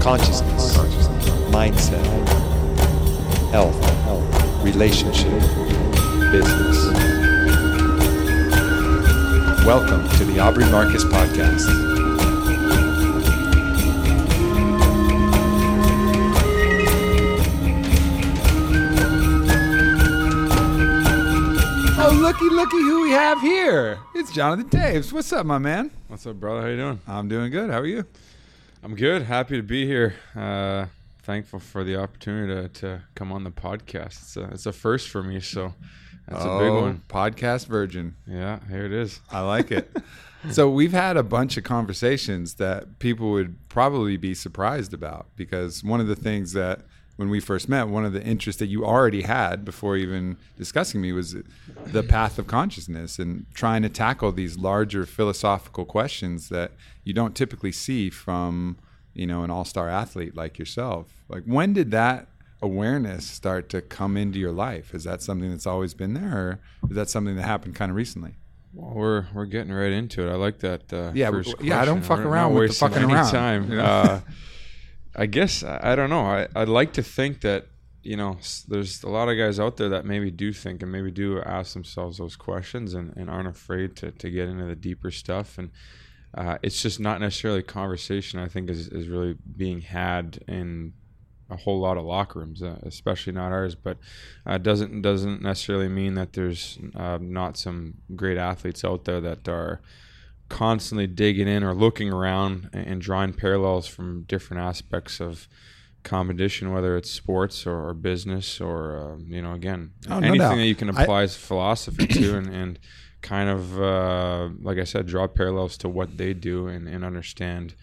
consciousness, mindset, health, relationship, business. Welcome to the Aubrey Marcus Podcast. oh looky looky who we have here it's Jonathan Toews what's up my man What's up, brother? How you doing? i'm doing good how are you I'm good. Happy to be here. Uh, thankful for the opportunity to, to come on the podcast. It's a, it's a first for me, so that's a big one. podcast virgin Yeah, here it is. I like it. so we've had a bunch of conversations that people would probably be surprised about because one of the things that when we first met, one of the interests that you already had before even discussing me was the path of consciousness and trying to tackle these larger philosophical questions that you don't typically see from, you know, an all-star athlete like yourself. Like when did that awareness start to come into your life? Is that something that's always been there or is that something that happened kind of recently? Well, we're we're getting right into it. I like that. Uh, Yeah, yeah, I don't fuck We're around with the fucking any around, time. Uh, I guess I don't know. I I'd like to think that you know there's a lot of guys out there that maybe do think and maybe do ask themselves those questions and, and aren't afraid to, to get into the deeper stuff and uh, it's just not necessarily conversation I think is, is really being had in a whole lot of locker rooms, uh, especially not ours. But uh, doesn't doesn't necessarily mean that there's uh, not some great athletes out there that are constantly digging in or looking around and, drawing parallels from different aspects of competition, whether it's sports or, business or um, you know again Oh, anything doubt. that you can I- apply philosophy to and, and kind of uh, like I said, draw parallels to what they do and, and understand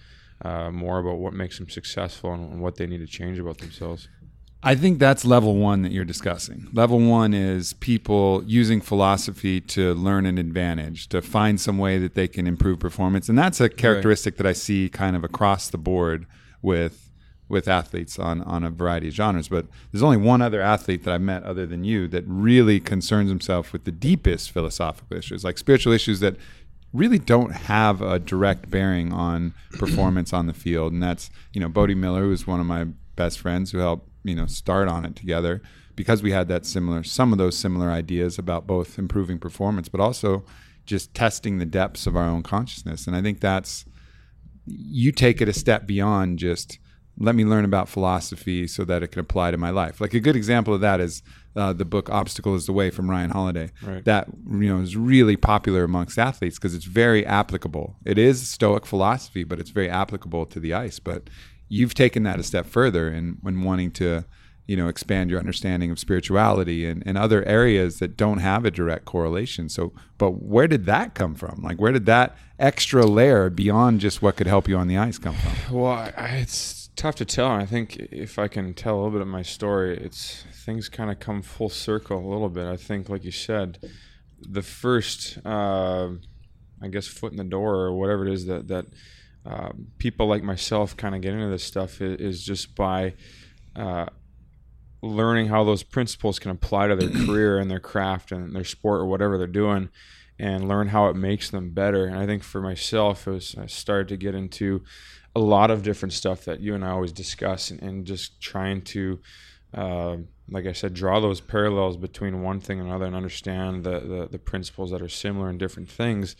uh, more about what makes them successful and, and what they need to change about themselves. I think that's level one that you're discussing. Level one is people using philosophy to learn an advantage, to find some way that they can improve performance. And that's a characteristic that I see kind of across the board with with athletes on, on a variety of genres. But there's only one other athlete that I've met other than you that really concerns himself with the deepest philosophical issues, like spiritual issues that really don't have a direct bearing on performance on the field. And that's, you know, Bode Miller, who's one of my best friends who helped, you know, start Onnit together because we had that similar, some of those similar ideas about both improving performance, but also just testing the depths of our own consciousness. And I think that's, you take it a step beyond just let me learn about philosophy so that it can apply to my life. Like a good example of that is uh, the book "Obstacle Is the Way" from Ryan Holiday. Right. That you know is really popular amongst athletes because it's very applicable. It is Stoic philosophy, but it's very applicable to the ice. But you've taken that a step further in when wanting to you know expand your understanding of spirituality and, and other areas that don't have a direct correlation so but where did that come from like where did that extra layer beyond just what could help you on the ice come from Well, I, I, it's tough to tell. I think if I can tell a little bit of my story, it's things kind of come full circle a little bit. I think, like you said, the first, uh, I guess, foot in the door or whatever it is that that uh, people like myself kind of get into this stuff is, is just by uh, learning how those principles can apply to their career and their craft and their sport or whatever they're doing and learn how it makes them better. And i think for myself it was i started to get into a lot of different stuff that you and I always discuss, and, and just trying to, uh, like I said, draw those parallels between one thing and another, and understand the, the the principles that are similar in different things.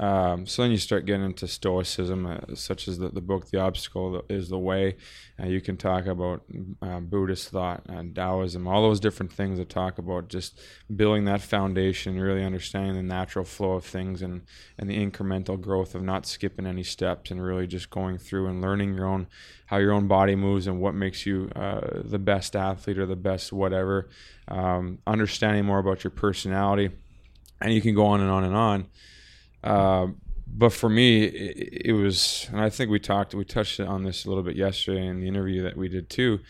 Um, so then you start getting into Stoicism, uh, such as the, the book The Obstacle is the Way. Uh, you can talk about uh, Buddhist thought and Taoism, all those different things that talk about just building that foundation, really understanding the natural flow of things and, and the incremental growth of not skipping any steps and really just going through and learning your own how your own body moves and what makes you uh, the best athlete or the best whatever. Um, understanding more about your personality, and you can go on and on and on. Uh, but for me, it, it, was, and I think we talked, we touched on this a little bit yesterday in the interview that we did too.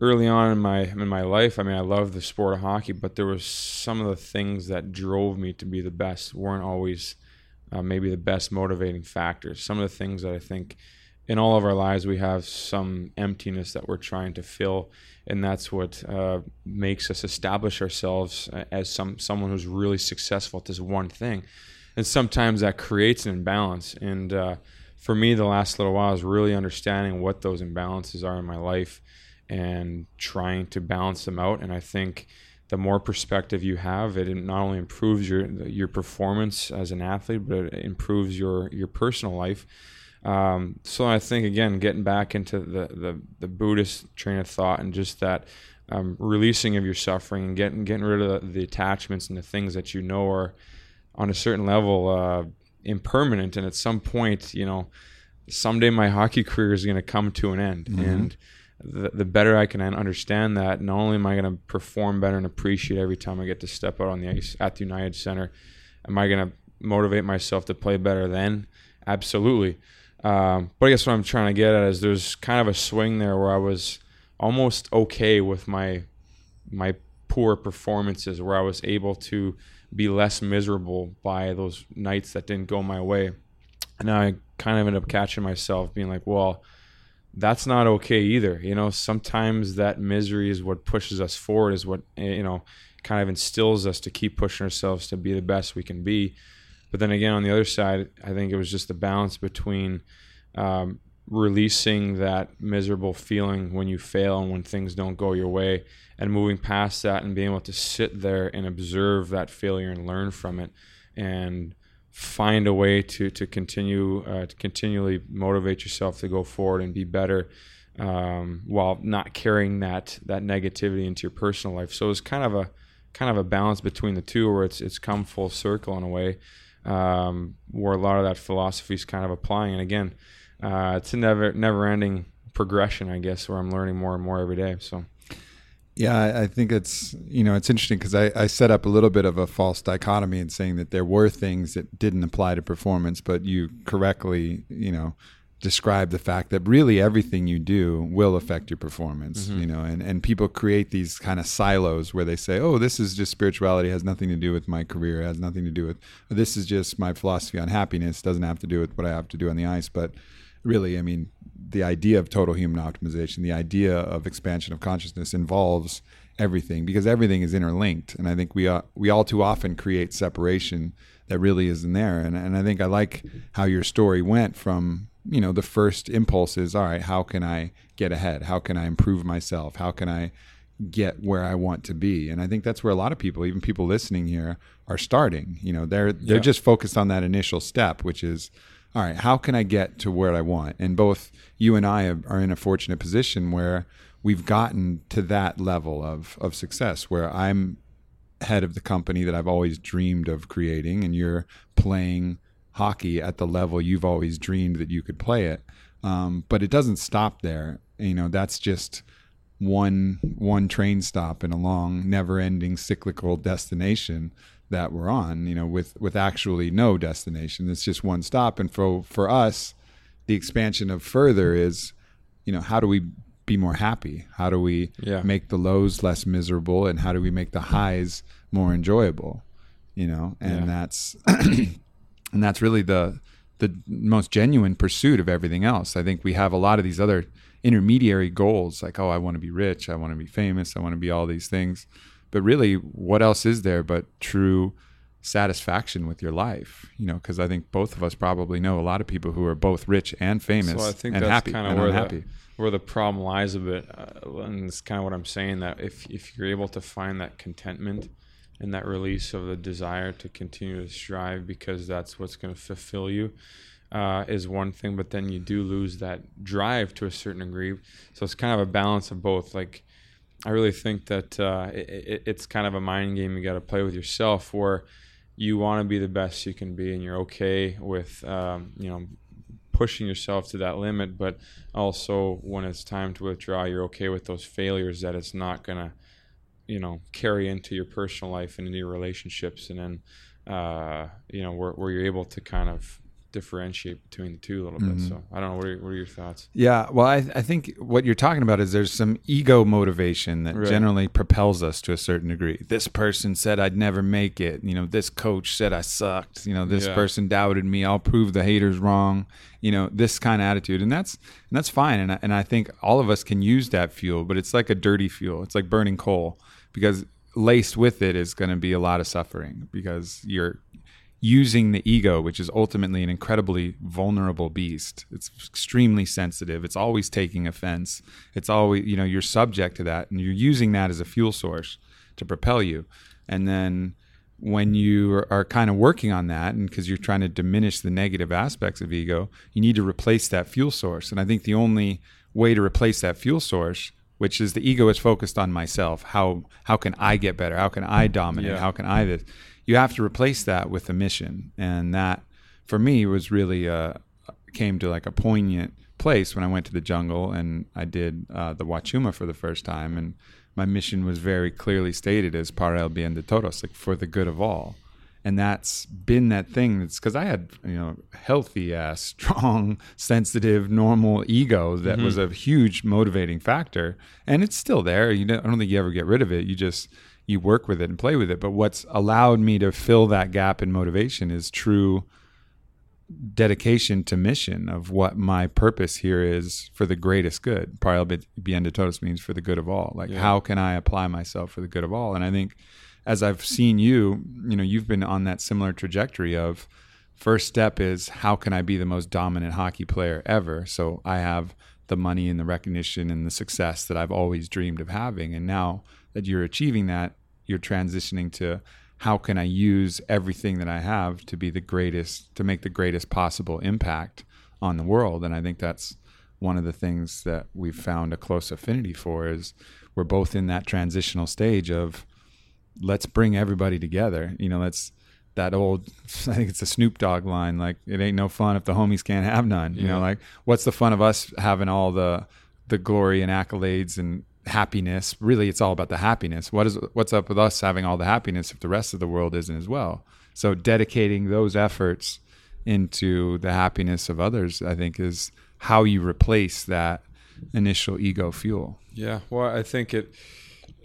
Early on in my in my life, I mean, I love the sport of hockey, but there was some of the things that drove me to be the best weren't always uh, maybe the best motivating factors. Some of the things that I think in all of our lives we have some emptiness that we're trying to fill, and that's what uh, makes us establish ourselves as some someone who's really successful at this one thing and sometimes that creates an imbalance. And uh, for me, the last little while is really understanding what those imbalances are in my life and trying to balance them out. And I think the more perspective you have, it not only improves your your performance as an athlete, but it improves your your personal life. Um, so I think again, getting back into the, the, the Buddhist train of thought and just that um, releasing of your suffering and getting getting rid of the, the attachments and the things that you know are on a certain level uh, impermanent, and at some point, you know, someday my hockey career is going to come to an end, mm-hmm. and the, the better I can understand that, not only am I going to perform better and appreciate every time I get to step out on the ice at the United Center, am I going to motivate myself to play better then? Absolutely. Um, but I guess what I'm trying to get at is there's kind of a swing there where I was almost okay with my my poor performances, where I was able to be less miserable by those nights that didn't go my way. And I kind of ended up catching myself being like, well, that's not okay either. You know, sometimes that misery is what pushes us forward, is what, eh, you know, kind of instills us to keep pushing ourselves to be the best we can be. But then again, on the other side, I think it was just the balance between um, releasing that miserable feeling when you fail and when things don't go your way and moving past that and being able to sit there and observe that failure and learn from it and find a way to to continue uh, to continually motivate yourself to go forward and be better um, while not carrying that that negativity into your personal life. So it's kind of a kind of a balance between the two where it's it's come full circle in a way um, where a lot of that philosophy is kind of applying and again uh, it's a never never ending progression, I guess, where I'm learning more and more every day. So. Yeah, I think it's you know it's interesting because I, I set up a little bit of a false dichotomy in saying that there were things that didn't apply to performance, but you correctly you know describe the fact that really everything you do will affect your performance mm-hmm. you know and, and people create these kind of silos where they say oh this is just spirituality has nothing to do with my career has nothing to do with this is just my philosophy on happiness doesn't have to do with what i have to do on the ice but really, I mean, the idea of total human optimization, the idea of expansion of consciousness involves everything because everything is interlinked. And I think we uh, we all too often create separation that really isn't there. And and I think I like how your story went from you know the first impulse is all right. How can I get ahead? How can I improve myself? How can I get where I want to be. And I think that's where a lot of people, even people listening here, are starting. You know, they're they're yeah. just focused on that initial step, which is all right, how can I get to where I want? And both you and I are in a fortunate position where we've gotten to that level of, of success where I'm head of the company that I've always dreamed of creating, and you're playing hockey at the level you've always dreamed that you could play it. Um, but it doesn't stop there. You know, that's just one one train stop in a long, never-ending cyclical destination that we're on, you know, with with actually no destination. It's just one stop. And for for us, the expansion of further is, you know, how do we be more happy? How do we yeah. make the lows less miserable and how do we make the highs more enjoyable? You know, and yeah. that's and that's really the the most genuine pursuit of everything else. I think we have a lot of these other intermediary goals like oh, I want to be rich, I want to be famous, I want to be all these things but really, what else is there but true satisfaction with your life. You know, because I think both of us probably know a lot of people who are both rich and famous So I think and that's happy kind and of where unhappy. the, where the problem lies a bit, uh, and it's kind of what I'm saying that if if you're able to find that contentment and that release of the desire to continue to strive because that's what's going to fulfill you. Uh, is one thing, but then you do lose that drive to a certain degree. So it's kind of a balance of both. Like, I really think that uh, it, it, it's kind of a mind game you got to play with yourself, where you want to be the best you can be, and you're okay with um, you know pushing yourself to that limit, but also when it's time to withdraw, you're okay with those failures that it's not gonna, you know, carry into your personal life and into your relationships, and then, uh, you know, where, where you're able to kind of differentiate between the two a little bit. So I don't know. What are, what are your thoughts? Yeah, well, I, I think what you're talking about is there's some ego motivation that Right. generally propels us to a certain degree. This person said I'd never make it. You know, this coach said I sucked. You know, this Yeah. person doubted me. I'll prove the haters wrong. You know, this kind of attitude, and that's and that's fine. And I, and I think all of us can use that fuel, but it's like a dirty fuel. It's like burning coal because laced with it is going to be a lot of suffering because you're using the ego, which is ultimately an incredibly vulnerable beast. It's extremely sensitive. It's always taking offense. It's always, you know, you're subject to that and you're using that as a fuel source to propel you. And then when you are, kind of working on that and because you're trying to diminish the negative aspects of ego, you need to replace that fuel source. And I think the only way to replace that fuel source which is the ego is focused on myself. How how can I get better? How can I dominate? Yeah. How can I this? You have to replace that with a mission, and that for me was really uh, came to like a poignant place when I went to the jungle and I did uh, the Wachuma for the first time, and my mission was very clearly stated as para el bien de todos, like for the good of all. And that's been that thing. That's because I had, you know, healthy ass, strong, sensitive, normal ego that was mm-hmm. a huge motivating factor, and it's still there. You don't, I don't think you ever get rid of it. You just you work with it and play with it. But what's allowed me to fill that gap in motivation is true dedication to mission of what my purpose here is for the greatest good. El bien de todos means for the good of all. Like Yeah. how can I apply myself for the good of all? And I think as I've seen you, you know, you've been on that similar trajectory of first step is how can I be the most dominant hockey player ever? So I have the money and the recognition and the success that I've always dreamed of having. And now that you're achieving that, you're transitioning to how can I use everything that I have to be the greatest, to make the greatest possible impact on the world. And I think that's one of the things that we've found a close affinity for is we're both in that transitional stage of let's bring everybody together. You know, let's that old I think it's a Snoop Dogg line, like it ain't no fun if the homies can't have none. You know, like what's the fun of us having all the the glory and accolades and happiness? Really it's all about the happiness. What is what's up with us having all the happiness if the rest of the world isn't as well? So dedicating those efforts into the happiness of others, I think is how you replace that initial ego fuel. Yeah, well, I think it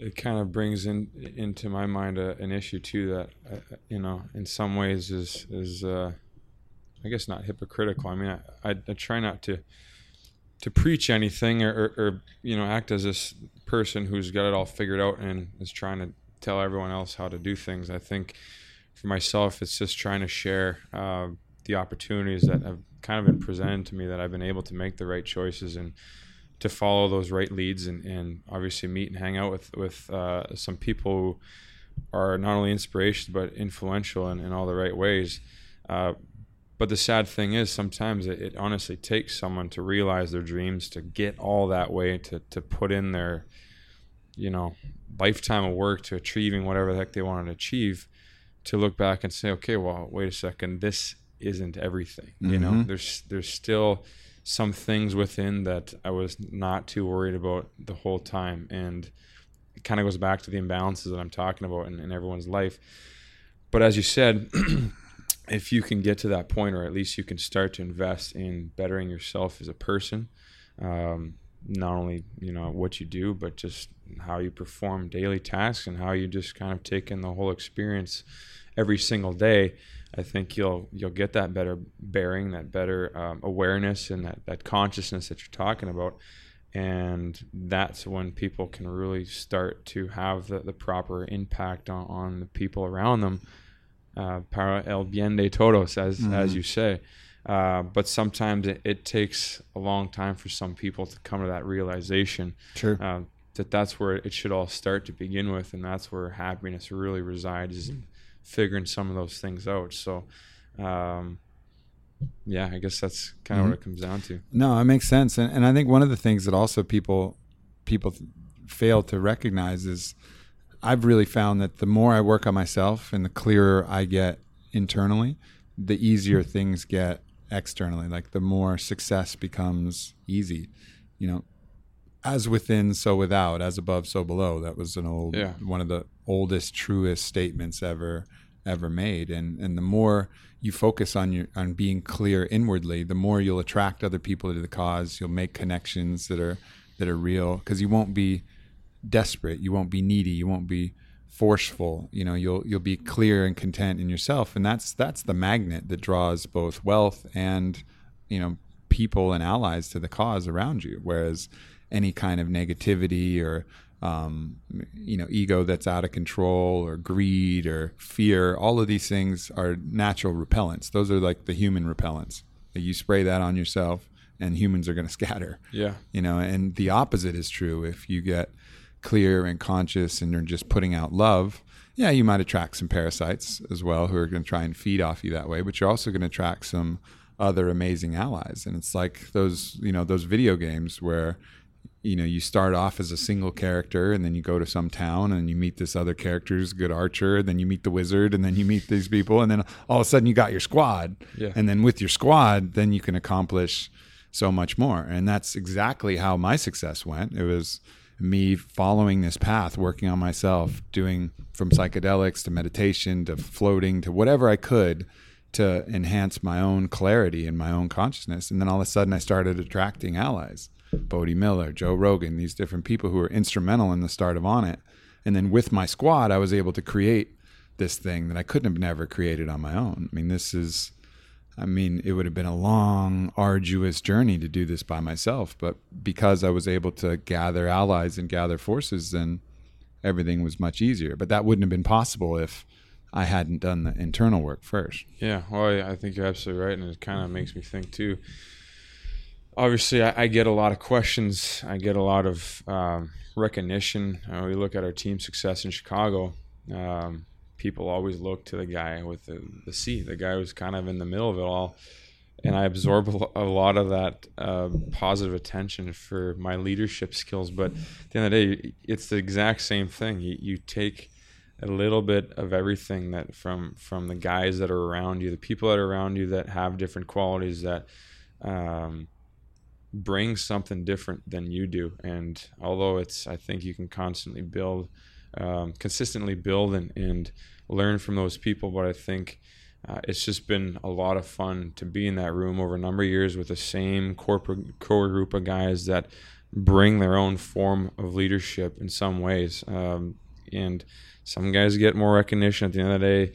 it kind of brings in into my mind a, an issue too that uh, you know in some ways is is uh, I guess not hypocritical. I mean, I, I, I try not to to preach anything or, or, or you know act as this person who's got it all figured out and is trying to tell everyone else how to do things. I think for myself, it's just trying to share uh, the opportunities that have kind of been presented to me that I've been able to make the right choices and to follow those right leads and, and obviously meet and hang out with with uh, some people who are not only inspirational but influential in, in all the right ways. Uh, but the sad thing is sometimes it, it honestly takes someone to realize their dreams to get all that way to, to put in their you know lifetime of work to achieving whatever the heck they want to achieve to look back and say okay well wait a second this isn't everything you know Mhm. there's there's still some things within that I was not too worried about the whole time. And it kind of goes back to the imbalances that I'm talking about in, in everyone's life. But as you said, if you can get to that point, or at least you can start to invest in bettering yourself as a person, um, not only you know what you do, but just how you perform daily tasks and how you just kind of take in the whole experience every single day. I think you'll you'll get that better bearing, that better um, awareness, and that, that consciousness that you're talking about, and that's when people can really start to have the, the proper impact on, on the people around them, uh, para el bien de todos, as Mm-hmm. as you say. Uh, but sometimes it, it takes a long time for some people to come to that realization Sure. uh, that that's where it should all start to begin with, and that's where happiness really resides in figuring some of those things out. So, um, yeah, I guess that's kind of what it comes down to. No, it makes sense, and and I think one of the things that also people people fail to recognize is I've really found that the more I work on myself and the clearer I get internally, the easier things get externally. Like the more success becomes easy, you know, as within, so without, as above, so below. That was an old Yeah. one of the oldest, truest statements ever ever made. And and the more you focus on your on being clear inwardly, the more you'll attract other people to the cause. You'll make connections that are that are real because you won't be desperate. You won't be needy. You won't be forceful. You know, you'll you'll be clear and content in yourself, and that's that's the magnet that draws both wealth and you know people and allies to the cause around you. Whereas any kind of negativity or um, you know ego that's out of control or greed or fear, all of these things are natural repellents. Those are like the human repellents. You spray that on yourself, and humans are going to scatter. Yeah, you know and the opposite is true. If you get clear and conscious and you're just putting out love yeah you might attract some parasites as well who are going to try and feed off you that way but you're also going to attract some other amazing allies. And it's like those you know those video games where you know you start off as a single character and then you go to some town and you meet this other character who's a good archer then you meet the wizard and then you meet these people and then all of a sudden you got your squad. Yeah. and then with your squad then you can accomplish so much more. And that's exactly how my success went. It was me following this path working on myself doing from psychedelics to meditation to floating to whatever i could to enhance my own clarity and my own consciousness. And then all of a sudden i started attracting allies Bode Miller joe rogan these different people who were instrumental in the start of Onnit and then with my squad i was able to create this thing that i couldn't have never created on my own i mean this is I mean, it would have been a long, arduous journey to do this by myself. But because I was able to gather allies and gather forces, then everything was much easier. But that wouldn't have been possible if I hadn't done the internal work first. Yeah, well, I, I think you're absolutely right, and it kind of makes me think too. Obviously, I, I get a lot of questions. I get a lot of um, recognition. Uh, we look at our team success in Chicago. Um, people always look to the guy with the, the C, the guy who's kind of in the middle of it all. And I absorb a a lot of that uh, positive attention for my leadership skills. But at the end of the day, it's the exact same thing. You, you take a little bit of everything that from from the guys that are around you, the people that are around you that have different qualities that um, bring something different than you do. And although it's, I think you can constantly build, um, consistently build and, and learn from those people. But I think uh, it's just been a lot of fun to be in that room over a number of years with the same corporate core group of guys that bring their own form of leadership in some ways. Um, and some guys get more recognition at the end of the day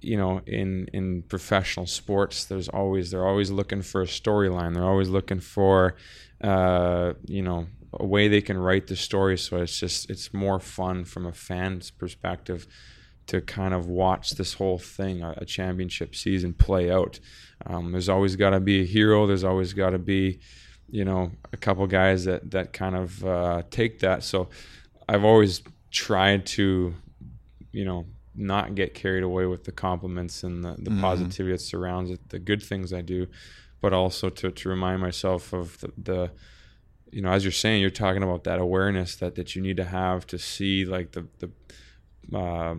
you know in in professional sports there's always they're always looking for a storyline. They're always looking for uh you know a way they can write the story. So it's just it's more fun from a fan's perspective to kind of watch this whole thing a, a championship season play out. Um, there's always got to be a hero. There's always got to be you know a couple guys that that kind of uh, take that. So i've always tried to you know not get carried away with the compliments and the, the positivity that surrounds it, the good things I do, but also to, to remind myself of the, the, you know, as you're saying, you're talking about that awareness that, that you need to have to see like the, the, uh,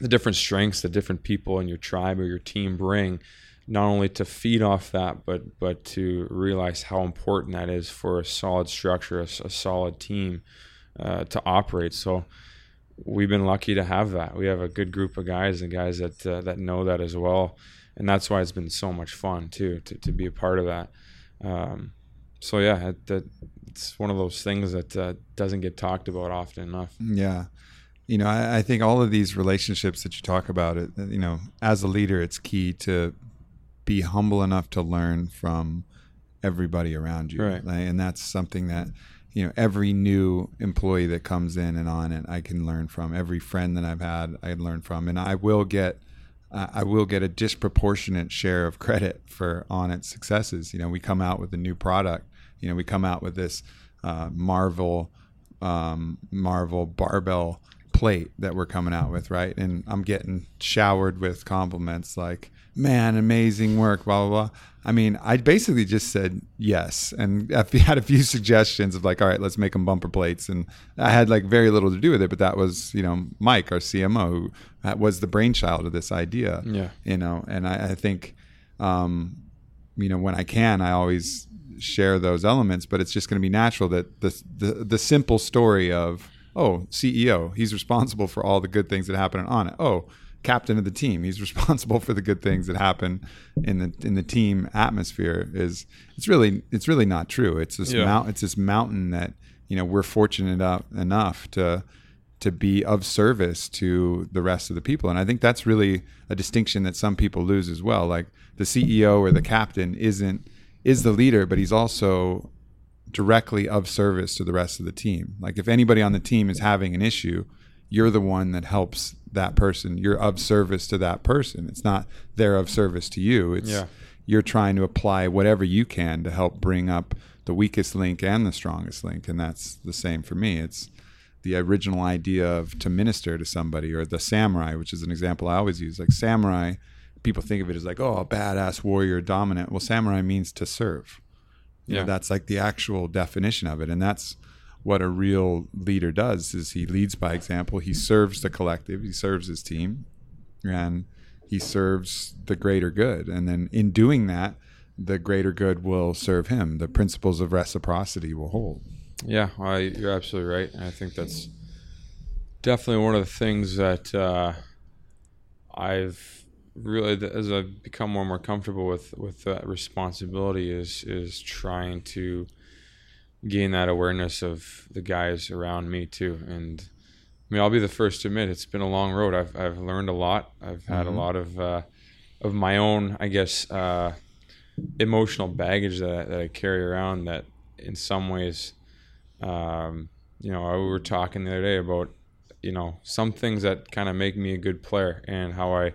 the different strengths that different people in your tribe or your team bring, not only to feed off that, but, but to realize how important that is for a solid structure, a solid team uh, to operate. So, we've been lucky to have that. We have a good group of guys and guys that uh, that know that as well, and that's why it's been so much fun too to, to be a part of that. Um, so yeah, it, that it's one of those things that uh, doesn't get talked about often enough. Yeah. You know, I, I think all of these relationships that you talk about, it, you know, as a leader, it's key to be humble enough to learn from everybody around you. Right. And that's something that, you know, every new employee that comes in and Onnit, I can learn from. Every friend that I've had, I learn from. And I will get uh, I will get a disproportionate share of credit for Onnit's successes. You know, we come out with a new product. You know, we come out with this uh, Marvel um, Marvel barbell plate that we're coming out with, right? And I'm getting showered with compliments like, "Man, amazing work!" Blah blah blah. I mean, I basically just said yes, and I had a few suggestions of like, "All right, let's make them bumper plates," and I had like very little to do with it, but that was you know Mike, our CMO, who was the brainchild of this idea. Yeah, you know, and I, I think, um, you know, when I can, I always share those elements, but it's just going to be natural that the, the the simple story of oh CEO, he's responsible for all the good things that happen Onnit. Oh, captain of the team, he's responsible for the good things that happen in the in the team atmosphere. Is it's really it's really not true. It's this yeah. mount it's this mountain that you know we're fortunate enough to to be of service to the rest of the people. And I think that's really a distinction that some people lose as well. Like the CEO or the captain isn't is the leader, but he's also directly of service to the rest of the team. Like if anybody on the team is having an issue, you're the one that helps that person. You're of service to that person. It's not they're of service to you. It's yeah. you're trying to apply whatever you can to help bring up the weakest link and the strongest link. And that's the same for me. It's the original idea of to minister to somebody or the samurai, which is an example I always use. Like samurai people think of it as like, oh, a badass warrior, dominant. Well, samurai means to serve. You yeah, know, that's like the actual definition of it, and that's what a real leader does. Is he leads by example. He serves the collective. He serves his team, and he serves the greater good. And then in doing that, the greater good will serve him. The principles of reciprocity will hold. Yeah, you're absolutely right. I think that's definitely one of the things that uh, I've really as I've become more and more comfortable with with that responsibility is is trying to gain that awareness of the guys around me too. And I mean I'll be the first to admit it's been a long road. I've I've learned a lot. I've had mm-hmm. a lot of uh, of my own I guess uh, emotional baggage that I, that I carry around that in some ways um, you know we were talking the other day about you know some things that kind of make me a good player and how I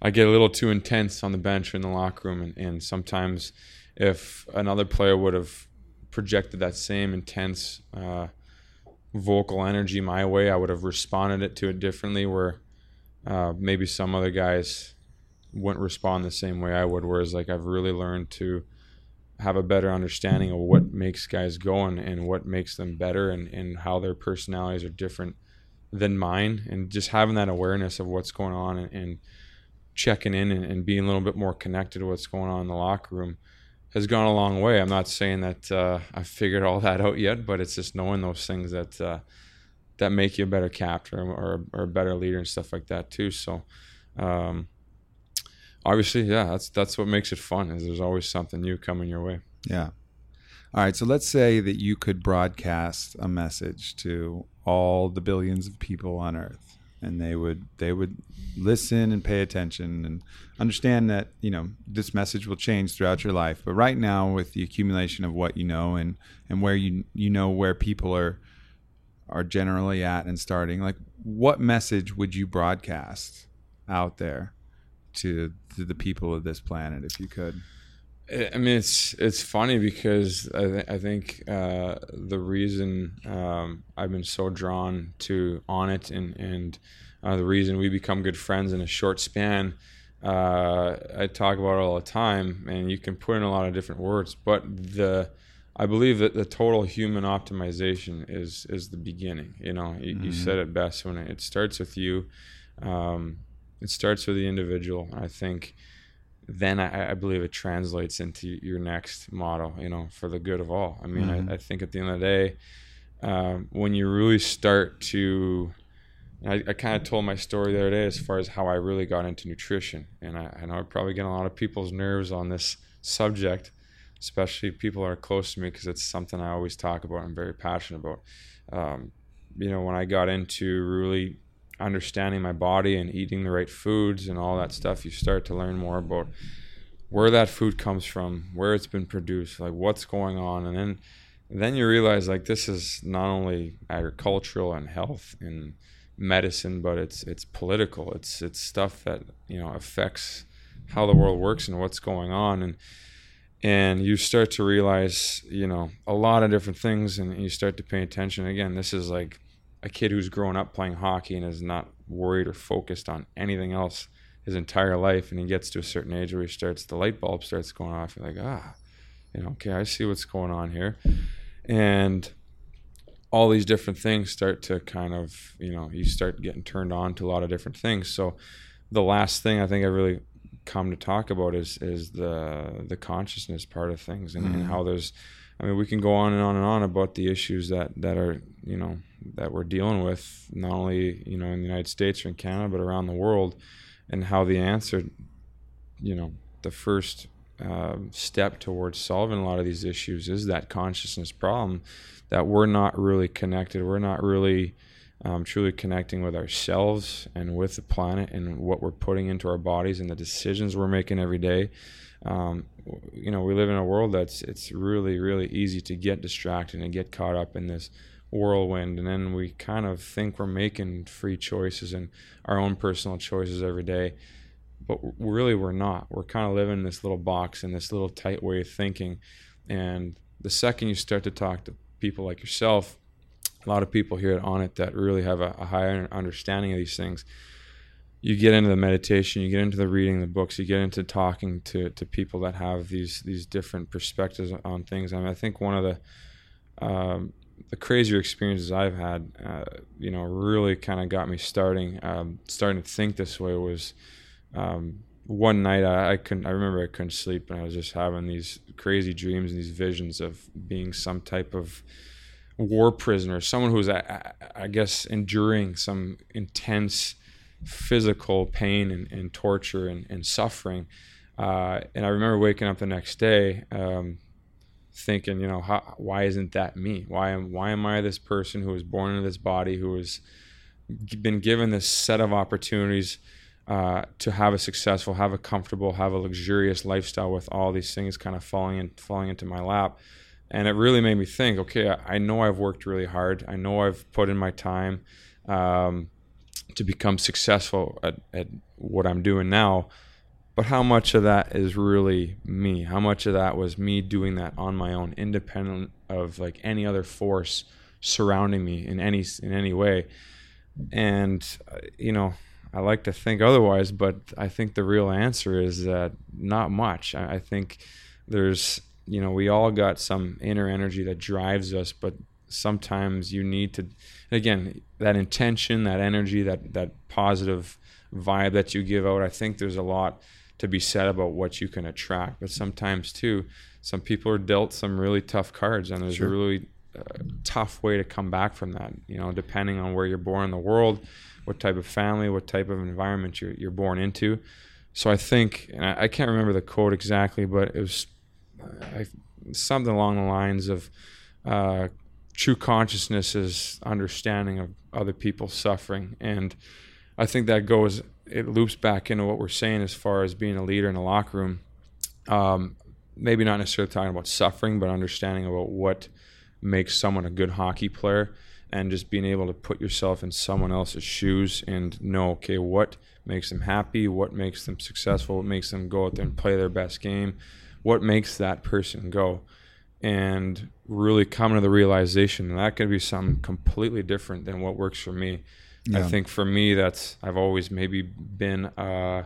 I get a little too intense on the bench or in the locker room, and, and sometimes if another player would have projected that same intense uh, vocal energy my way, I would have responded it to it differently. Where uh, maybe some other guys wouldn't respond the same way I would. Whereas like I've really learned to have a better understanding of what makes guys go and, and what makes them better and, and how their personalities are different than mine and just having that awareness of what's going on and, and checking in and, and, being a little bit more connected to what's going on in the locker room has gone a long way. I'm not saying that uh, I figured all that out yet, but it's just knowing those things that uh, that make you a better captain or, or, a better leader and stuff like that too. So, um, obviously, yeah, that's that's what makes it fun. Is there's always something new coming your way. Yeah. All right. So let's say that you could broadcast a message to all the billions of people on Earth and they would they would listen and pay attention and understand that you know this message will change throughout your life. But right now with the accumulation of what you know and and where you you know where people are are generally at and starting like what message would you broadcast out there to to the people of this planet if you could I mean, it's it's funny because I, th- I think uh, the reason um, I've been so drawn to Onnit and and uh, the reason we become good friends in a short span. Uh, I talk about it all the time, and you can put in a lot of different words, but the I believe that the total human optimization is is the beginning. You know, you, mm-hmm. you said it best when it starts with you. Um, it starts with the individual. I think then I, I, believe it translates into your next model, you know, for the good of all. I mean, mm-hmm. I, I, think at the end of the day, um, when you really start to, I, I kind of told my story the other day as far as how I really got into nutrition. And I, know I probably get a lot of people's nerves on this subject, especially people that are close to me, because it's something I always talk about. I'm very passionate about. Um, you know, when I got into really understanding my body and eating the right foods and all that stuff, you start to learn more about where that food comes from, where it's been produced, like what's going on, and then then you realize like this is not only agricultural and health and medicine, but it's it's political. It's it's stuff that you know affects how the world works and what's going on, and and you start to realize you know a lot of different things, and you start to pay attention. Again, this is like a kid who's grown up playing hockey and is not worried or focused on anything else his entire life, and he gets to a certain age where he starts the light bulb starts going off. You're like, ah, you know, okay, I see what's going on here, and all these different things start to kind of, you know, you start getting turned on to a lot of different things. So the last thing I think I really come to talk about is is the the consciousness part of things and, mm-hmm. and how there's I mean we can go on and on and on about the issues that that are you know that we're dealing with not only you know in the United States or in Canada but around the world and how the answer you know the first uh, step towards solving a lot of these issues is that consciousness problem that we're not really connected. We're not really um, truly connecting with ourselves and with the planet and what we're putting into our bodies and the decisions we're making every day. Um, you know, we live in a world that's it's really really easy to get distracted and get caught up in this whirlwind, and then we kind of think we're making free choices and our own personal choices every day. But really, we're not. We're kind of living in this little box in this little tight way of thinking. And the second you start to talk to people like yourself, a lot of people here at Onnit that really have a, a higher understanding of these things. You get into the meditation, you get into the reading the books, you get into talking to, to people that have these these different perspectives on things. I mean, I think one of the um, the crazier experiences I've had, uh, you know, really kind of got me starting um, starting to think this way was um, one night I, I, couldn't I remember I couldn't sleep and I was just having these crazy dreams and these visions of being some type of war prisoner, someone who's I, I guess enduring some intense physical pain and, and torture and, and suffering. Uh, and I remember waking up the next day um, thinking, you know, how, why isn't that me? Why am why am I this person who was born into this body who has been given this set of opportunities? uh, to have a successful, have a comfortable, have a luxurious lifestyle with all these things kind of falling in, falling into my lap. And it really made me think. Okay, I, I know I've worked really hard. I know I've put in my time um, to become successful at, at what I'm doing now. But how much of that is really me? How much of that was me doing that on my own, independent of like any other force surrounding me in any in any way? And uh, you know, I like to think otherwise, but I think the real answer is that not much. I, I think there's, you know, we all got some inner energy that drives us, but sometimes you need to, again, that intention, that energy, that that positive vibe that you give out. I think there's a lot to be said about what you can attract, but sometimes too, some people are dealt some really tough cards, and there's sure. a really uh, tough way to come back from that. You know, depending on where you're born in the world what type of family, what type of environment you're, you're born into. So I think, and I, I can't remember the quote exactly, but it was I, something along the lines of uh, true consciousness is understanding of other people's suffering. And I think that goes, it loops back into what we're saying as far as being a leader in a locker room. Um, maybe not necessarily talking about suffering, but understanding about what makes someone a good hockey player and just being able to put yourself in someone else's shoes and know okay what makes them happy what makes them successful what makes them go out there and play their best game what makes that person go and really coming to the realization that could be something completely different than what works for me yeah. i think for me that's i've always maybe been uh,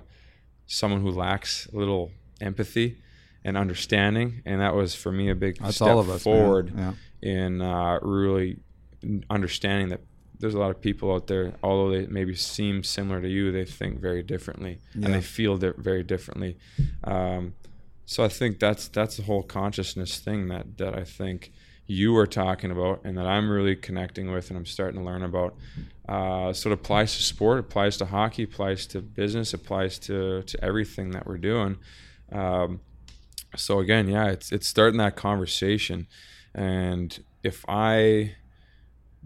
someone who lacks a little empathy and understanding and that was for me a big that's step us, forward yeah. in uh, really understanding that there's a lot of people out there, although they maybe seem similar to you, they think very differently yeah. and they feel di- very differently. Um, so I think that's that's the whole consciousness thing that that I think you are talking about and that I'm really connecting with and I'm starting to learn about. Uh, so it applies to sport, applies to hockey, applies to business, applies to to everything that we're doing. Um, so again, yeah, it's it's starting that conversation, and if I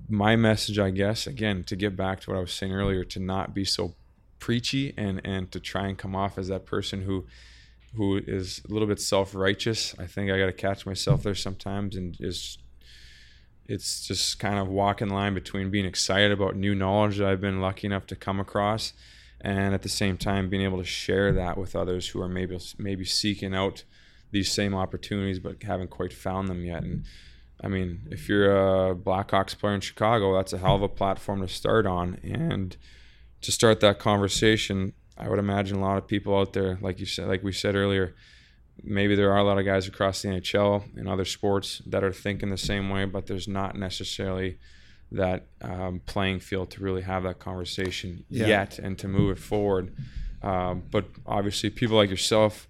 my message, I guess, again, to get back to what I was saying earlier, to not be so preachy and and to try and come off as that person who who is a little bit self righteous. I think I got to catch myself there sometimes and just it's just kind of walking line between being excited about new knowledge that I've been lucky enough to come across, and at the same time being able to share that with others who are maybe maybe seeking out these same opportunities but haven't quite found them yet. And I mean, if you're a Blackhawks player in Chicago, that's a hell of a platform to start on. And to start that conversation, I would imagine a lot of people out there, like you said, like we said earlier, maybe there are a lot of guys across the NHL and other sports that are thinking the same way, but there's not necessarily that um, playing field to really have that conversation yeah. yet and to move it forward. Um, but obviously, people like yourself,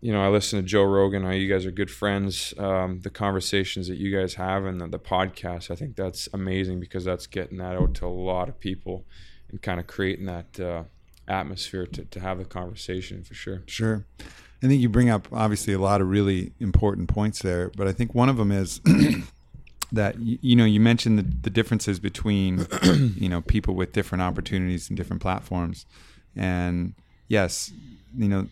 you know, I listen to Joe Rogan. you guys are good friends. Um, the conversations that you guys have and the, the podcast, I think that's amazing because that's getting that out to a lot of people and kind of creating that uh, atmosphere to, to have the conversation for sure. Sure. I think you bring up obviously a lot of really important points there, but I think one of them is that you know you mentioned the, the differences between you know people with different opportunities and different platforms, and yes, you know,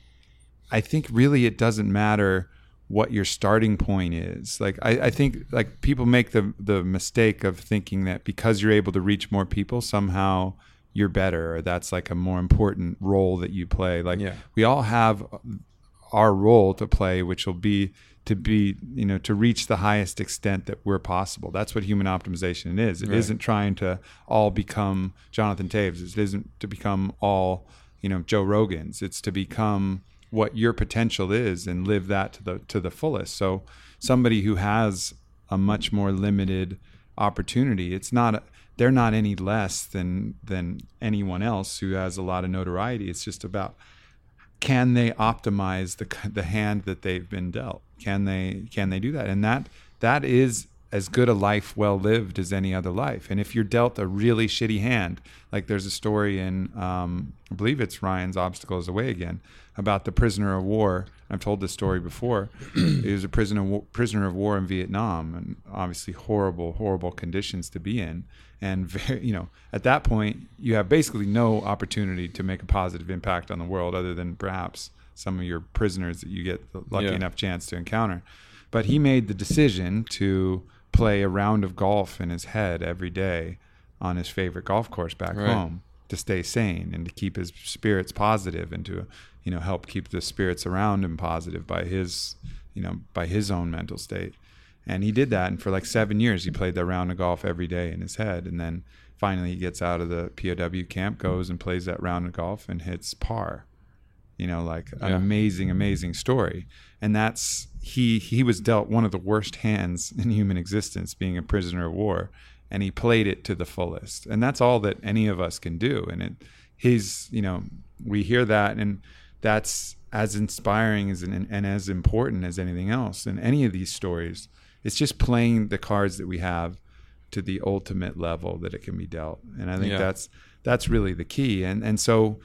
I think really it doesn't matter what your starting point is. Like I, I think like people make the the mistake of thinking that because you're able to reach more people somehow you're better or that's like a more important role that you play like yeah. we all have our role to play, which will be to be you know to reach the highest extent that we're possible. That's what human optimization is. It right. not trying to all become Jonathan Toews It isn't to become all you know Joe Rogans. It's to become what your potential is and live that to the to the fullest. So somebody who has a much more limited opportunity, it's not they're not any less than than anyone else who has a lot of notoriety. It's just about can they optimize the the hand that they've been dealt? Can they can they do that? And that that is as good a life well lived as any other life. And if you're dealt a really shitty hand, like there's a story in, um, I believe it's Ryan's Obstacles Away Again, about the prisoner of war. I've told this story before. he was a prisoner prisoner of war in Vietnam, and obviously horrible, horrible conditions to be in. And very, you know, at that point, you have basically no opportunity to make a positive impact on the world, other than perhaps some of your prisoners that you get the lucky yeah. enough chance to encounter. But he made the decision to play a round of golf in his head every day on his favorite golf course back right. home to stay sane and to keep his spirits positive and to you know help keep the spirits around him positive by his you know by his own mental state and he did that and for like seven years he played that round of golf every day in his head. And then finally he gets out of the pow camp goes and plays that round of golf and hits par. You know like an amazing amazing story. And that's he he was dealt one of the worst hands in human existence being a prisoner of war. And he played it to the fullest. And that's all that any of us can do. And it his you know we hear that and that's as inspiring as and, and as important as anything else. In any of these stories it's just playing the cards that we have to the ultimate level that it can be dealt. And i think yeah. that's that's really the key. And and so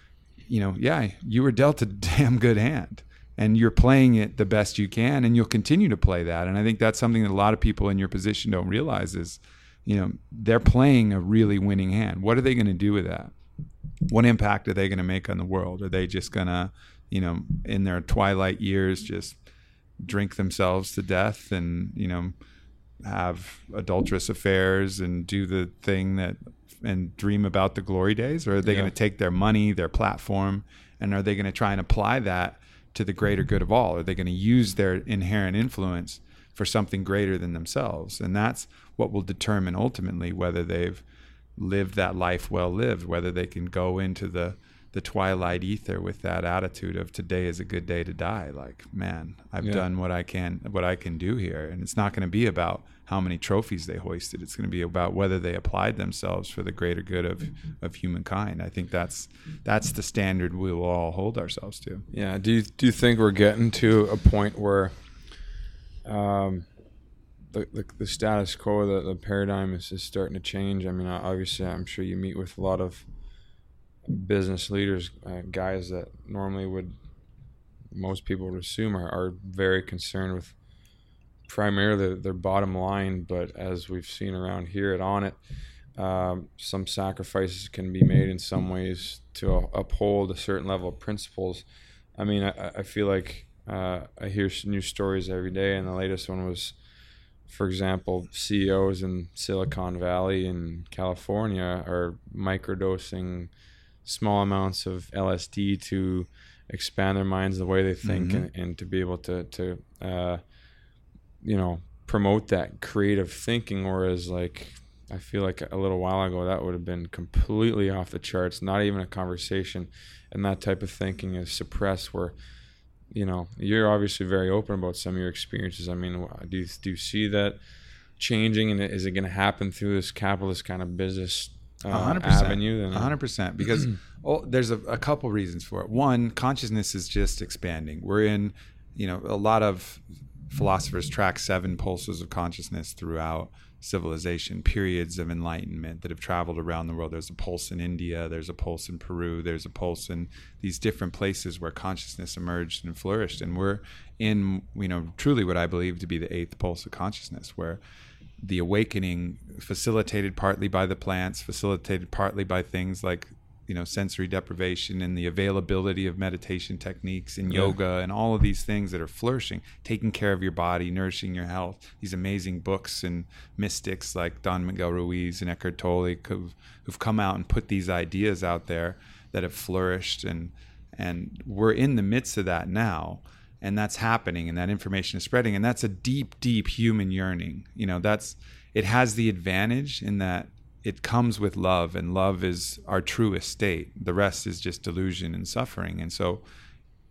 you know yeah you were dealt a damn good hand and you're playing it the best you can and you'll continue to play that. And i think that's something that a lot of people in your position don't realize is you know they're playing a really winning hand. What are they going to do with that? What impact are they going to make on the world? Are they just going to you know in their twilight years just drink themselves to death and you know have adulterous affairs and do the thing that and dream about the glory days or are they yeah. going to take their money their platform and are they going to try and apply that to the greater good of all? Are they going to use their inherent influence for something greater than themselves? And that's what will determine ultimately whether they've lived that life well lived, whether they can go into the the twilight ether with that attitude of today is a good day to die. Like, man, I've yeah. done what I can what I can do here. And it's not going to be about how many trophies they hoisted. It's going to be about whether they applied themselves for the greater good of, of humankind. I think that's that's the standard we will all hold ourselves to. Yeah. Do you do you think we're getting to a point where um, the, the, the status quo, the, the paradigm is, is starting to change? I mean, obviously, I'm sure you meet with a lot of business leaders, uh, guys that normally would most people would assume are, are very concerned with primarily their bottom line, but as we've seen around here at Onnit, um, some sacrifices can be made in some ways to uphold a certain level of principles. I mean, I, I feel like uh, I hear new stories every day, and the latest one was for example, CEOs in Silicon Valley in California are microdosing small amounts of LSD to expand their minds the way they think Mhm. and, and to be able to to uh, you know promote that creative thinking. Whereas like I feel like a little while ago that would have been completely off the charts not even a conversation. And that type of thinking is suppressed where you know you're obviously very open about some of your experiences. I mean do you, do you see that changing? And is it going to happen through this capitalist kind of business uh, hundred percent. avenue then A hundred percent. Because oh, there's a, a couple reasons for it. One, consciousness is just expanding. We're in, you know, a lot of philosophers track seven pulses of consciousness throughout civilization, periods of enlightenment that have traveled around the world. There's a pulse in India, there's a pulse in Peru, there's a pulse in these different places where consciousness emerged and flourished. And we're in, you know, truly what I believe to be the eighth pulse of consciousness, where the awakening facilitated partly by the plants facilitated partly by things like you know sensory deprivation and the availability of meditation techniques and Yeah. yoga and all of these things that are flourishing taking care of your body nourishing your health these amazing books and mystics like don miguel ruiz and eckhart tolle who've, who've come out and put these ideas out there that have flourished and and we're in the midst of that now and that's happening and that information is spreading and that's a deep deep human yearning. You know that's it has the advantage in that it comes with love and love is our truest state. The rest is just delusion and suffering and so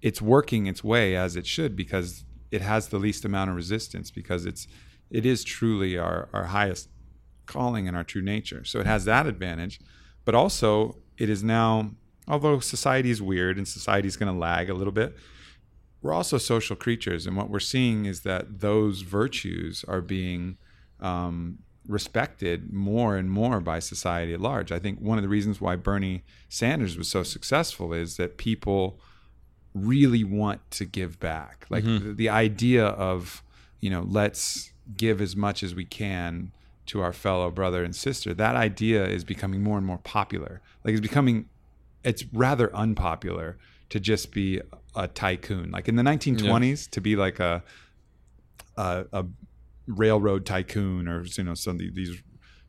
it's working its way as it should because it has the least amount of resistance because it's it is truly our our highest calling and our true nature. So it has that advantage but also it is now although society is weird and society is going to lag a little bit we're also social creatures, and what we're seeing is that those virtues are being um, respected more and more by society at large. I think one of the reasons why Bernie Sanders was so successful is that people really want to give back. Like the, the idea of, you know, let's give as much as we can to our fellow brother and sister. That idea is becoming more and more popular. Like it's becoming it's rather unpopular to just be a tycoon. Like in the 1920s, to be like a a, a railroad tycoon or you know some of these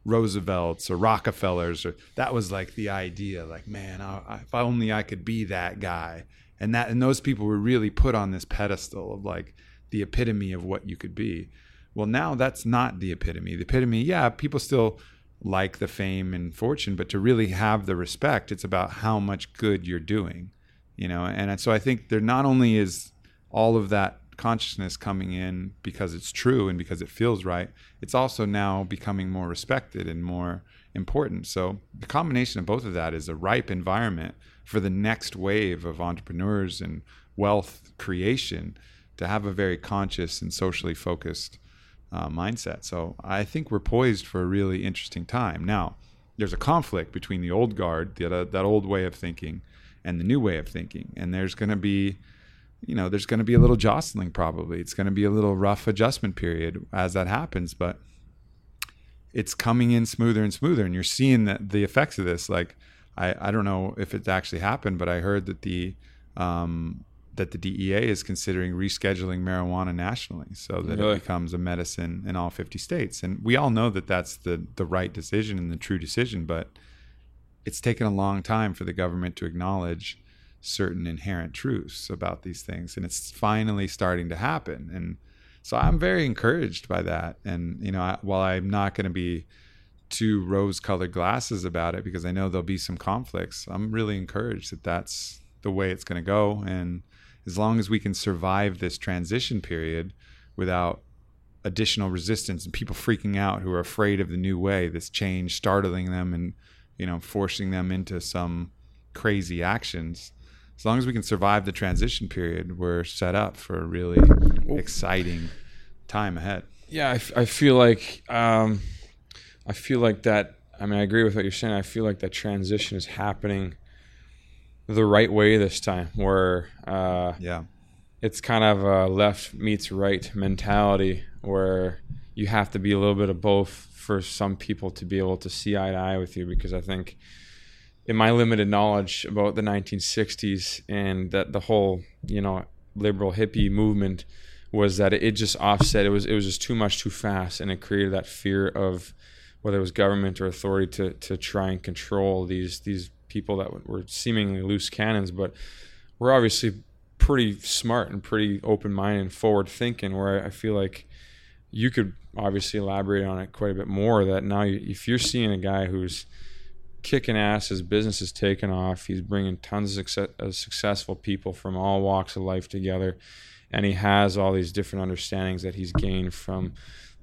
Roosevelts or Rockefellers or that was like the idea. Like man, I- if only I could be that guy. And that and those people were really put on this pedestal of like the epitome of what you could be. Well, now that's not the epitome. The epitome, yeah, people still like the fame and fortune, but to really have the respect, it's about how much good you're doing, you know. And so I think there not only is all of that consciousness coming in because it's true and because it feels right, it's also now becoming more respected and more important. So the combination of both of that is a ripe environment for the next wave of entrepreneurs and wealth creation to have a very conscious and socially focused uh, mindset. So I think we're poised for a really interesting time. Now, there's a conflict between the old guard, the, that old way of thinking, and the new way of thinking. And there's going to be, you know, there's going to be a little jostling probably. It's going to be a little rough adjustment period as that happens, but it's coming in smoother and smoother. And you're seeing that the effects of this. Like, I, I don't know if it's actually happened, but I heard that the, um, that the DEA is considering rescheduling marijuana nationally so that Really? it becomes a medicine in all 50 states. And we all know that that's the, the right decision and the true decision, but it's taken a long time for the government to acknowledge certain inherent truths about these things. And it's finally starting to happen. And so I'm very encouraged by that. And, you know, I, while I'm not going to be too rose colored glasses about it because I know there'll be some conflicts, I'm really encouraged that that's the way it's going to go. And as long as we can survive this transition period without additional resistance and people freaking out who are afraid of the new way, this change startling them and, you know, forcing them into some crazy actions. As long as we can survive the transition period, we're set up for a really exciting time ahead. yeah I, f- I feel like um, i feel like that i mean i agree with what you're saying i feel like that transition is happening the right way this time where uh, Yeah. it's kind of a left meets right mentality where you have to be a little bit of both for some people to be able to see eye to eye with you because i think in my limited knowledge about the 1960s and that the whole you know liberal hippie movement was that it just offset. It was it was just too much too fast, and it created that fear of whether it was government or authority to to try and control these these people that were seemingly loose cannons, but we're obviously pretty smart and pretty open minded and forward thinking. Where I feel like you could obviously elaborate on it quite a bit more. That now, if you're seeing a guy who's kicking ass, his business is taking off, he's bringing tons of, success, of successful people from all walks of life together, and he has all these different understandings that he's gained from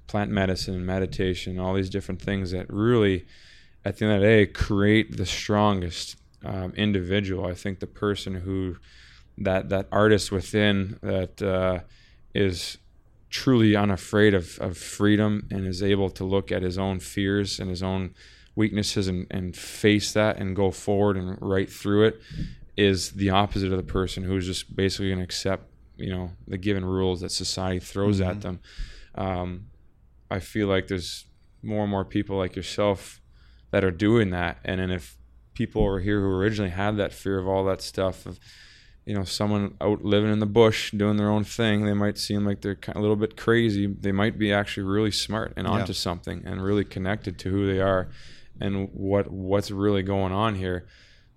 plant medicine and meditation, all these different things that really, at the end of the day, create the strongest um, individual. I think the person who that that artist within that uh, is truly unafraid of, of freedom and is able to look at his own fears and his own weaknesses and, and face that and go forward and right through it is the opposite of the person who's just basically going to accept you know the given rules that society throws mm-hmm. at them um, i feel like there's more and more people like yourself that are doing that and then if people over here who originally had that fear of all that stuff of you know someone out living in the bush doing their own thing they might seem like they're a little bit crazy. They might be actually really smart and onto yeah. something and really connected to who they are and what what's really going on here.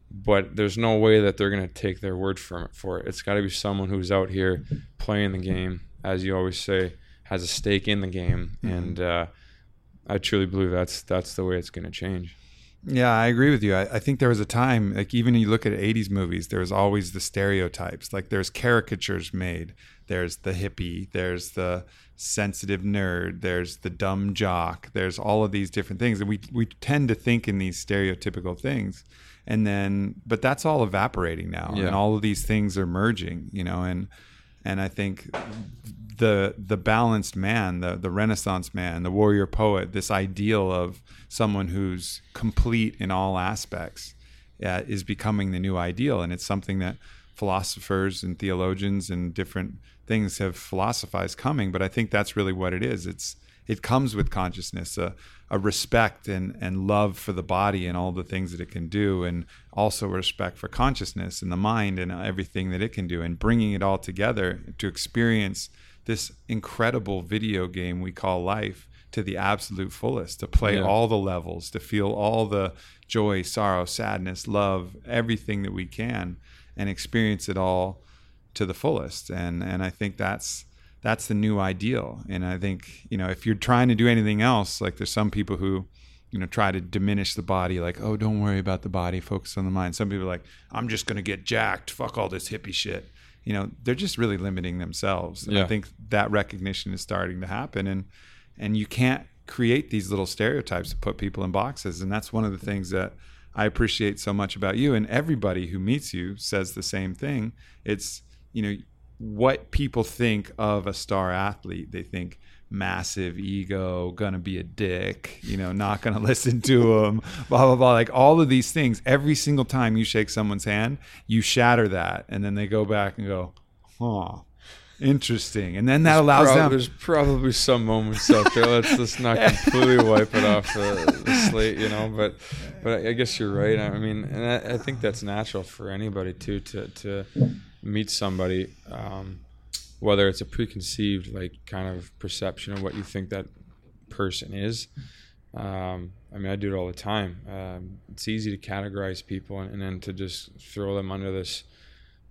But there's no way that they're going to take their word for it for it. It's got to be someone who's out here playing the game as you always say has a stake in the game. Mm-hmm. and uh, i truly believe that's that's the way it's going to change yeah, I agree with you. I, I, think there was a time, like even you look at 80s movies, there was always the stereotypes. Like there's caricatures made. There's the hippie, there's the sensitive nerd, there's the dumb jock, there's all of these different things. And we, we tend to think in these stereotypical things. And then, but that's all evaporating now. Yeah. And all of these things are merging, you know, and, and I think the the balanced man, the the Renaissance man, the warrior poet, this ideal of someone who's complete in all aspects, uh, is becoming the new ideal, and it's something that philosophers and theologians and different things have philosophized coming. But I think that's really what it is. It's it comes with consciousness, a, a respect and, and love for the body and all the things that it can do, and also respect for consciousness and the mind and everything that it can do, and bringing it all together to experience this incredible video game we call life to the absolute fullest, to play yeah. all the levels, to feel all the joy, sorrow, sadness, love, everything that we can, and experience it all to the fullest. And and I think that's that's the new ideal. And I think you know if you're trying to do anything else, like there's some people who you know try to diminish the body like oh don't worry about the body focus on the mind. Some people are like i'm just going to get jacked. Fuck all this hippie shit. You know they're just really limiting themselves. Yeah. i think that recognition is starting to happen. And and you can't create these little stereotypes to put people in boxes. And that's one of the things that i appreciate so much about you. And everybody who meets you says the same thing. It's you know what people think of a star athlete they think massive ego, gonna be a dick, you know, not gonna listen to him, blah blah blah. Like all of these things. Every single time you shake someone's hand, you shatter that, and then they go back and go, "Huh." Interesting, and then that there's allows prob- them. There's probably some moments out there. Let's just not completely wipe it off the, the, slate, you know. But, but I guess you're right. I mean, and I, I think that's natural for anybody too to to meet somebody. Um, whether it's a preconceived like kind of perception of what you think that person is. Um, I mean, I do it all the time. Um, it's easy to categorize people and, and, then to just throw them under this,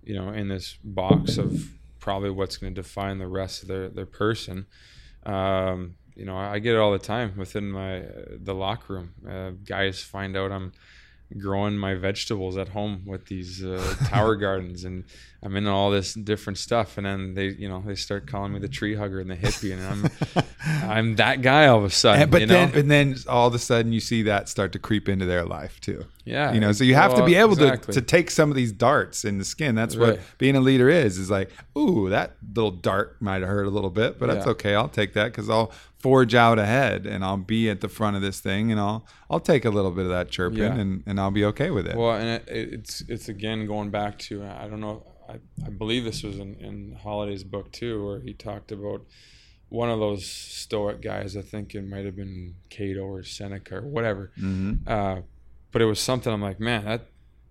you know, in this box of probably what's going to define the rest of their their person. Um, you know, I, I, get it all the time within my uh, the locker room. Uh, guys find out I'm growing my vegetables at home with these uh, tower gardens and I'm in all this different stuff and then they you know they start calling me the tree hugger and the hippie and I'm I'm that guy all of a sudden and, but you then know? and then all of a sudden you see that start to creep into their life too yeah you know so you have well, to be able exactly. to to take some of these darts in the skin that's right. what being a leader is is like ooh that little dart might have hurt a little bit but yeah. that's okay I'll take that because I'll forge out ahead and I'll be at the front of this thing and I'll I'll take a little bit of that chirping yeah. and, and I'll be okay with it. Well, and it, it's it's again going back to I don't know I, I believe this was in, in Holiday's book too where he talked about one of those stoic guys I think it might have been Cato or Seneca or whatever. Mm-hmm. Uh, but it was something I'm like man that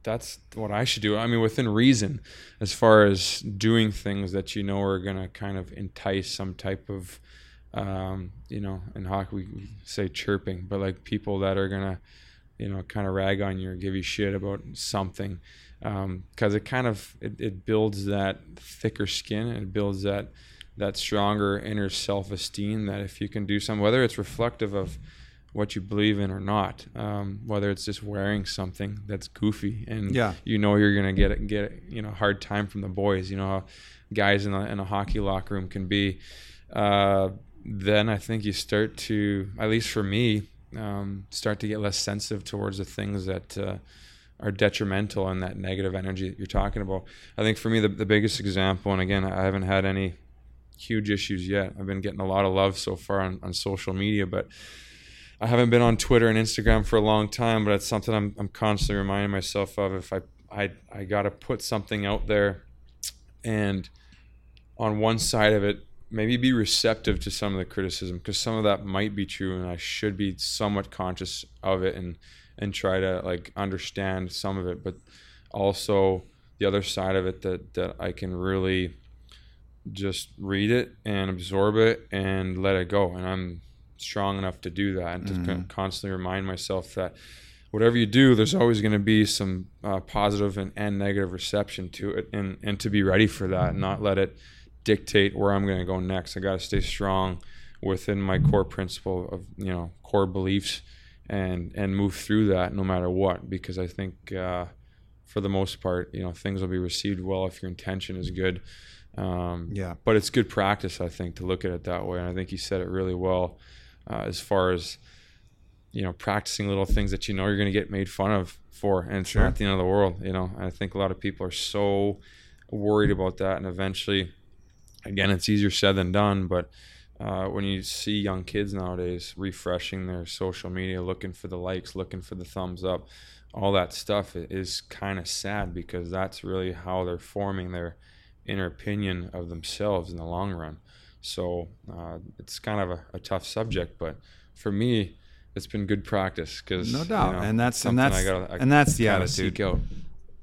that's what I should do. I mean, within reason, as far as doing things that you know are gonna kind of entice some type of, um, you know, in hockey we say chirping, but like people that are gonna, you know, kind of rag on you or give you shit about something, because um, it kind of it, it builds that thicker skin and it builds that that stronger inner self-esteem that if you can do something, whether it's reflective of what you believe in or not. Um, whether it's just wearing something that's goofy and yeah. you know you're gonna get it, get you know hard time from the boys. You know how guys in a, in a hockey locker room can be. Uh, then I think you start to, at least for me, um, start to get less sensitive towards the things that uh, are detrimental and that negative energy that you're talking about. I think for me, the, the biggest example, and again, I haven't had any huge issues yet. I've been getting a lot of love so far on, on social media, but I haven't been on Twitter and Instagram for a long time, but it's something I'm, I'm constantly reminding myself of. If I I I got to put something out there, and on one side of it, maybe be receptive to some of the criticism because some of that might be true, and I should be somewhat conscious of it and and try to like understand some of it, but also the other side of it that that I can really just read it and absorb it and let it go, and I'm strong enough to do that and mm-hmm. to constantly remind myself that whatever you do, there's always going to be some uh, positive and, and negative reception to it, and and to be ready for that, and not let it dictate where I'm going to go next. I got to stay strong within my core principle of you know core beliefs, and and move through that no matter what, because I think uh, for the most part, you know, things will be received well if your intention is good. Um, yeah, but it's good practice, I think, to look at it that way, and I think you said it really well uh, as far as you know practicing little things that you know you're going to get made fun of for and it's sure. not the end of the world you know i think a lot of people are so worried about that and eventually again it's easier said than done but uh, when you see young kids nowadays refreshing their social media looking for the likes looking for the thumbs up all that stuff is kind of sad because that's really how they're forming their inner opinion of themselves in the long run so uh, it's kind of a, a, tough subject, but for me, it's been good practice because no doubt, you know, and that's and that's gotta, and that's the attitude.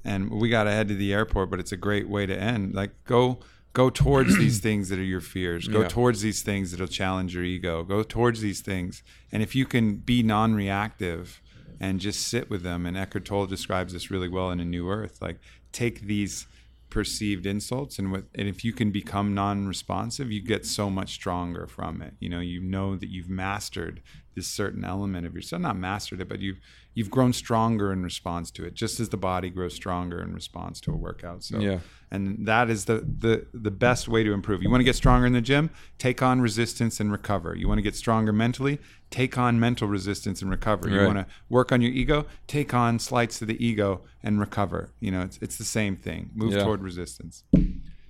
And we got to head to the airport, but it's a great way to end. Like go go towards these things that are your fears. Go yeah. towards these things that'll challenge your ego. Go towards these things, and if you can be non-reactive and just sit with them, and Eckhart Tolle describes this really well in A New Earth. Like take these perceived insults and with and if you can become non-responsive you get so much stronger from it. You know you know that you've mastered this certain element of yourself not mastered it but you've you've grown stronger in response to it just as the body grows stronger in response to a workout. So yeah. and that is the the the best way to improve. You want to get stronger in the gym? Take on resistance and recover. You want to get stronger mentally? Take on mental resistance and recover. You want to work on your ego? Take on slights to the ego and recover. You know it's, it's the same thing. Move yeah. toward resistance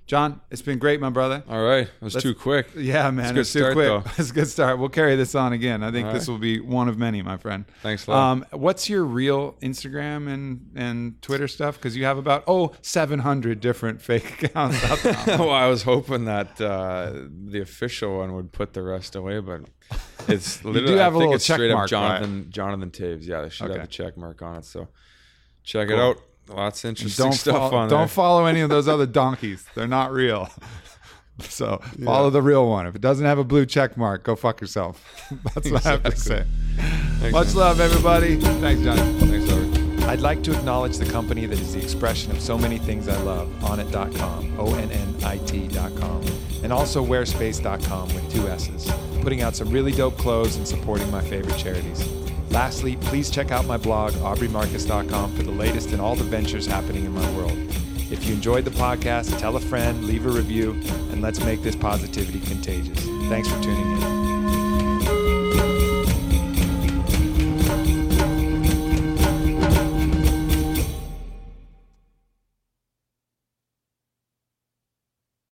John, it's been great, my brother. All right, it was Let's, too quick. Yeah, man, it's, it's too start, quick. Though. It's a good start. We'll carry this on again. I think All this will be one of many, my friend. Thanks a lot. Um, what's your real Instagram and and Twitter stuff? Because you have about oh 700 different fake accounts out there. well, I was hoping that uh, the official one would put the rest away, but it's literally. you do have I a little it's check straight mark, up Jonathan right? Jonathan Toews. Yeah, they should okay. have a check mark on it. So check cool. it out. Lots of interesting don't stuff follow, on there. Don't follow any of those other donkeys. They're not real. So yeah. follow the real one. If it doesn't have a blue check mark, go fuck yourself. That's what exactly. I have to say. Thanks, Much man. love, everybody. Thanks, John. Thanks, Robert. I'd like to acknowledge the company that is the expression of so many things I love, onnit.com, O-N-N-I-T.com, and also wearspace.com with two S's, putting out some really dope clothes and supporting my favorite charities. Lastly, please check out my blog, aubreymarcus.com, for the latest in all the ventures happening in my world. If you enjoyed the podcast, tell a friend, leave a review, and let's make this positivity contagious. Thanks for tuning in.